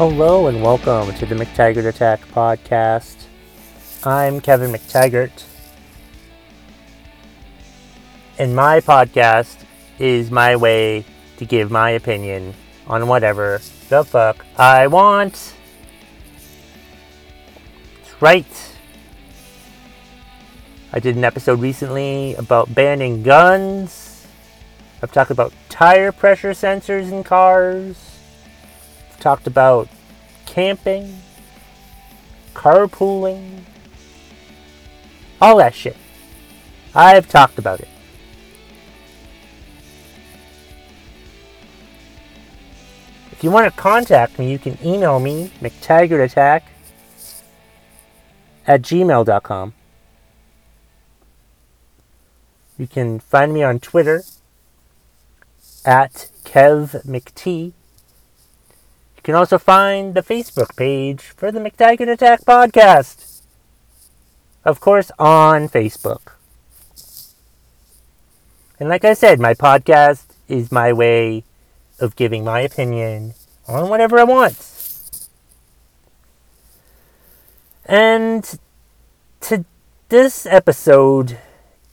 Hello and welcome to the McTaggart Attack podcast. I'm Kevin McTaggart. And my podcast is my way to give my opinion on whatever the fuck I want. That's right. I did an episode recently about banning guns. I've talked about tire pressure sensors in cars talked about camping, carpooling, all that shit. I've talked about it. If you want to contact me, you can email me, McTaggartAttack at gmail.com. You can find me on Twitter at KevMcT. You can also find the Facebook page for the McTaggart Attack podcast. Of course, on Facebook. And like I said, my podcast is my way of giving my opinion on whatever I want. And to this episode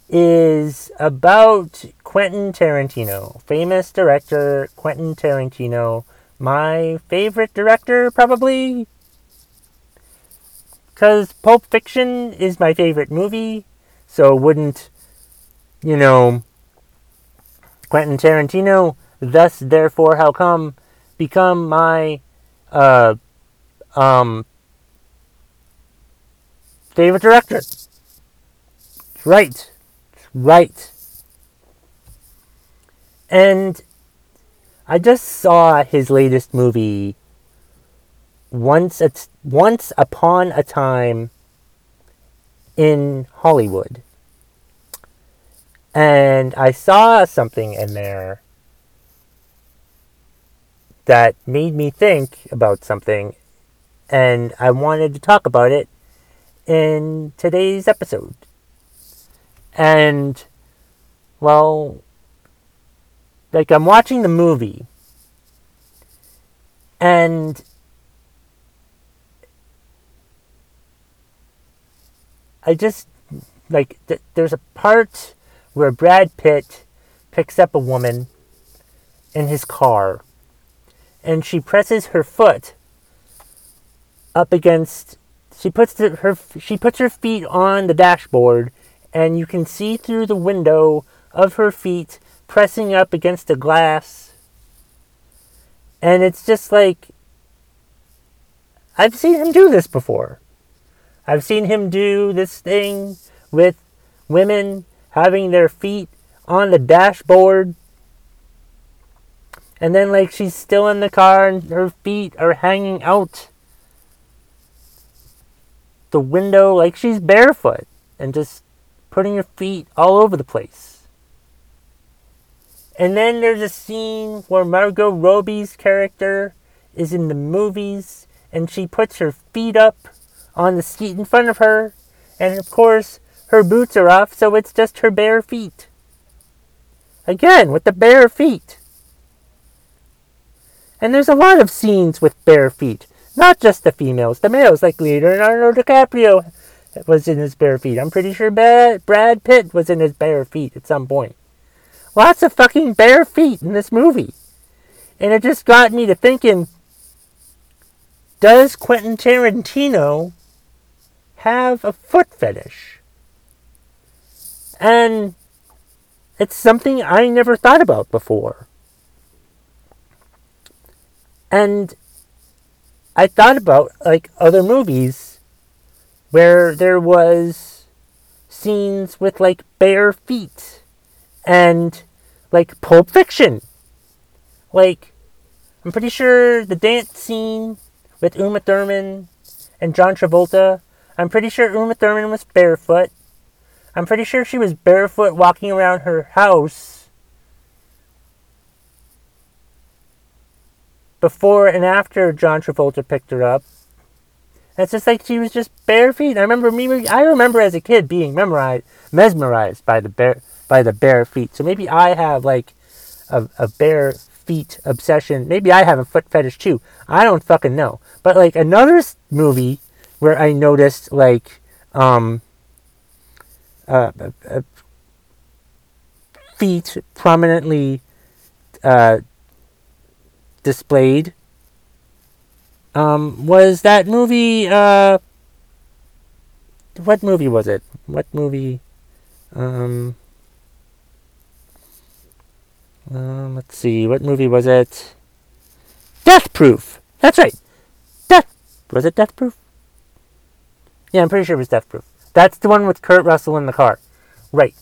is about Quentin Tarantino, famous director Quentin Tarantino my favorite director, probably. Because Pulp Fiction is my favorite movie, so wouldn't, you know, Quentin Tarantino, thus, therefore, how come, become my, uh, um, favorite director? Right. Right. And I just saw his latest movie. Once it's once upon a time in Hollywood. And I saw something in there that made me think about something and I wanted to talk about it in today's episode. And well, like I'm watching the movie and I just like th- there's a part where Brad Pitt picks up a woman in his car and she presses her foot up against she puts the, her she puts her feet on the dashboard and you can see through the window of her feet pressing up against the glass. And it's just like, I've seen him do this before. I've seen him do this thing with women having their feet on the dashboard. And then, like, she's still in the car and her feet are hanging out the window, like she's barefoot and just putting her feet all over the place. And then there's a scene where Margot Robbie's character is in the movies and she puts her feet up on the seat in front of her. And of course, her boots are off, so it's just her bare feet. Again, with the bare feet. And there's a lot of scenes with bare feet. Not just the females, the males, like Leonardo DiCaprio was in his bare feet. I'm pretty sure Brad Pitt was in his bare feet at some point. Lots of fucking bare feet in this movie. And it just got me to thinking does Quentin Tarantino have a foot fetish? And it's something I never thought about before. And I thought about like other movies where there was scenes with like bare feet and like Pulp Fiction. Like, I'm pretty sure the dance scene with Uma Thurman and John Travolta, I'm pretty sure Uma Thurman was barefoot. I'm pretty sure she was barefoot walking around her house before and after John Travolta picked her up. It's just like she was just bare feet. I remember me. I remember as a kid being memorized, mesmerized by the bare by the bare feet. So maybe I have like a, a bare feet obsession. Maybe I have a foot fetish too. I don't fucking know. But like another movie where I noticed like um uh, uh, uh, feet prominently uh, displayed um, was that movie uh, what movie was it what movie um, uh, let's see. What movie was it? Death Proof. That's right. Death. Was it Death Proof? Yeah, I'm pretty sure it was Death Proof. That's the one with Kurt Russell in the car. Right.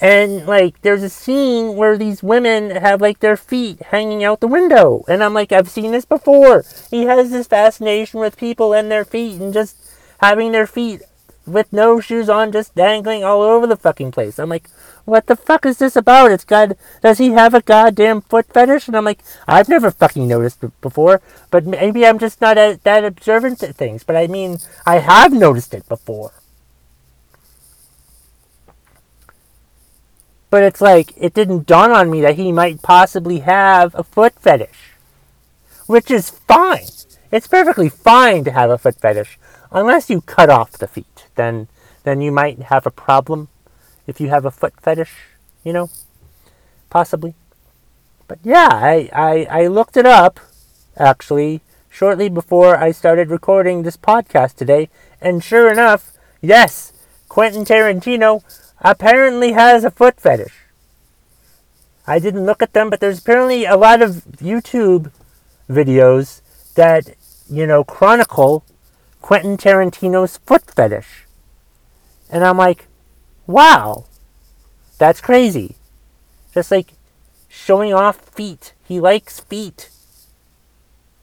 And like there's a scene where these women have like their feet hanging out the window. And I'm like, I've seen this before. He has this fascination with people and their feet and just having their feet with no shoes on just dangling all over the fucking place. I'm like, what the fuck is this about? It's got, does he have a goddamn foot fetish? And I'm like, I've never fucking noticed before, but maybe I'm just not a, that observant to things. But I mean, I have noticed it before. But it's like, it didn't dawn on me that he might possibly have a foot fetish. Which is fine. It's perfectly fine to have a foot fetish. Unless you cut off the feet. Then, then you might have a problem if you have a foot fetish, you know, possibly. But yeah, I, I, I looked it up actually shortly before I started recording this podcast today, and sure enough, yes, Quentin Tarantino apparently has a foot fetish. I didn't look at them, but there's apparently a lot of YouTube videos that, you know, chronicle Quentin Tarantino's foot fetish. And I'm like, Wow. That's crazy. Just like showing off feet. He likes feet.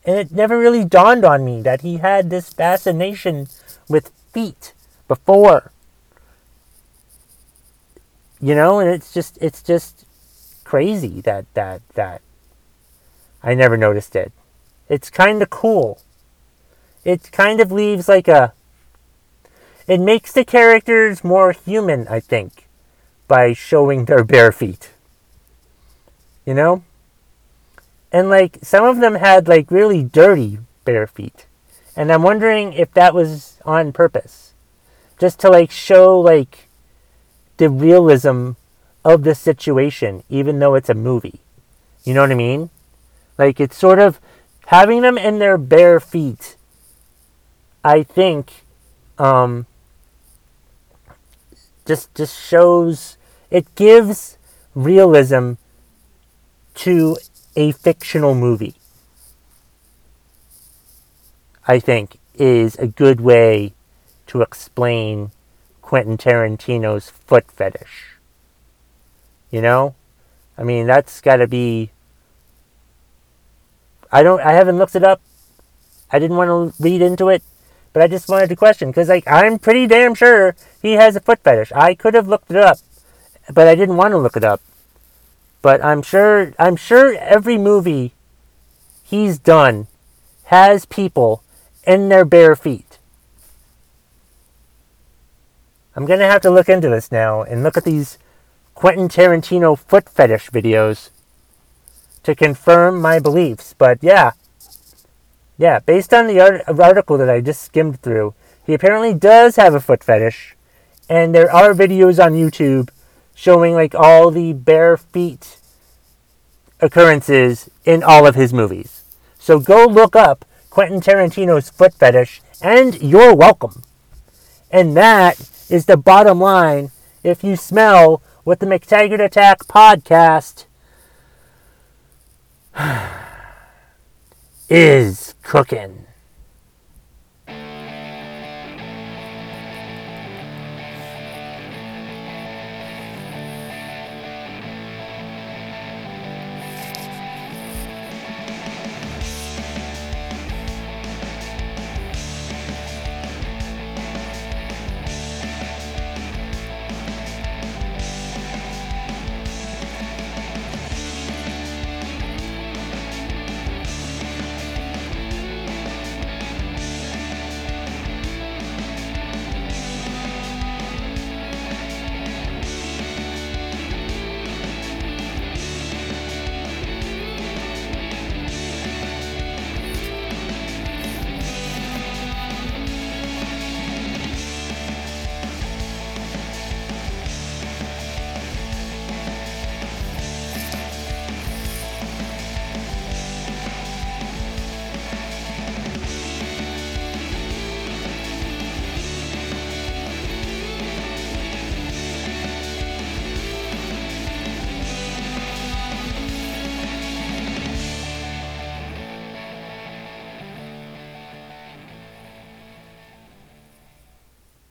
And it never really dawned on me that he had this fascination with feet before. You know, and it's just it's just crazy that that that I never noticed it. It's kind of cool. It kind of leaves like a it makes the characters more human, I think, by showing their bare feet. You know? And like some of them had like really dirty bare feet. And I'm wondering if that was on purpose. Just to like show like the realism of the situation, even though it's a movie. You know what I mean? Like it's sort of having them in their bare feet. I think um, just just shows it gives realism to a fictional movie. I think is a good way to explain Quentin Tarantino's foot fetish. You know? I mean, that's got to be I don't I haven't looked it up. I didn't want to read into it. But I just wanted to question because, like, I'm pretty damn sure he has a foot fetish. I could have looked it up, but I didn't want to look it up. But I'm sure, I'm sure every movie he's done has people in their bare feet. I'm gonna have to look into this now and look at these Quentin Tarantino foot fetish videos to confirm my beliefs. But yeah, yeah, based on the art- article that I just skimmed through, he apparently does have a foot fetish, and there are videos on YouTube showing like all the bare feet occurrences in all of his movies. So go look up Quentin Tarantino's foot fetish, and you're welcome. And that is the bottom line if you smell what the McTaggart Attack podcast is cooking.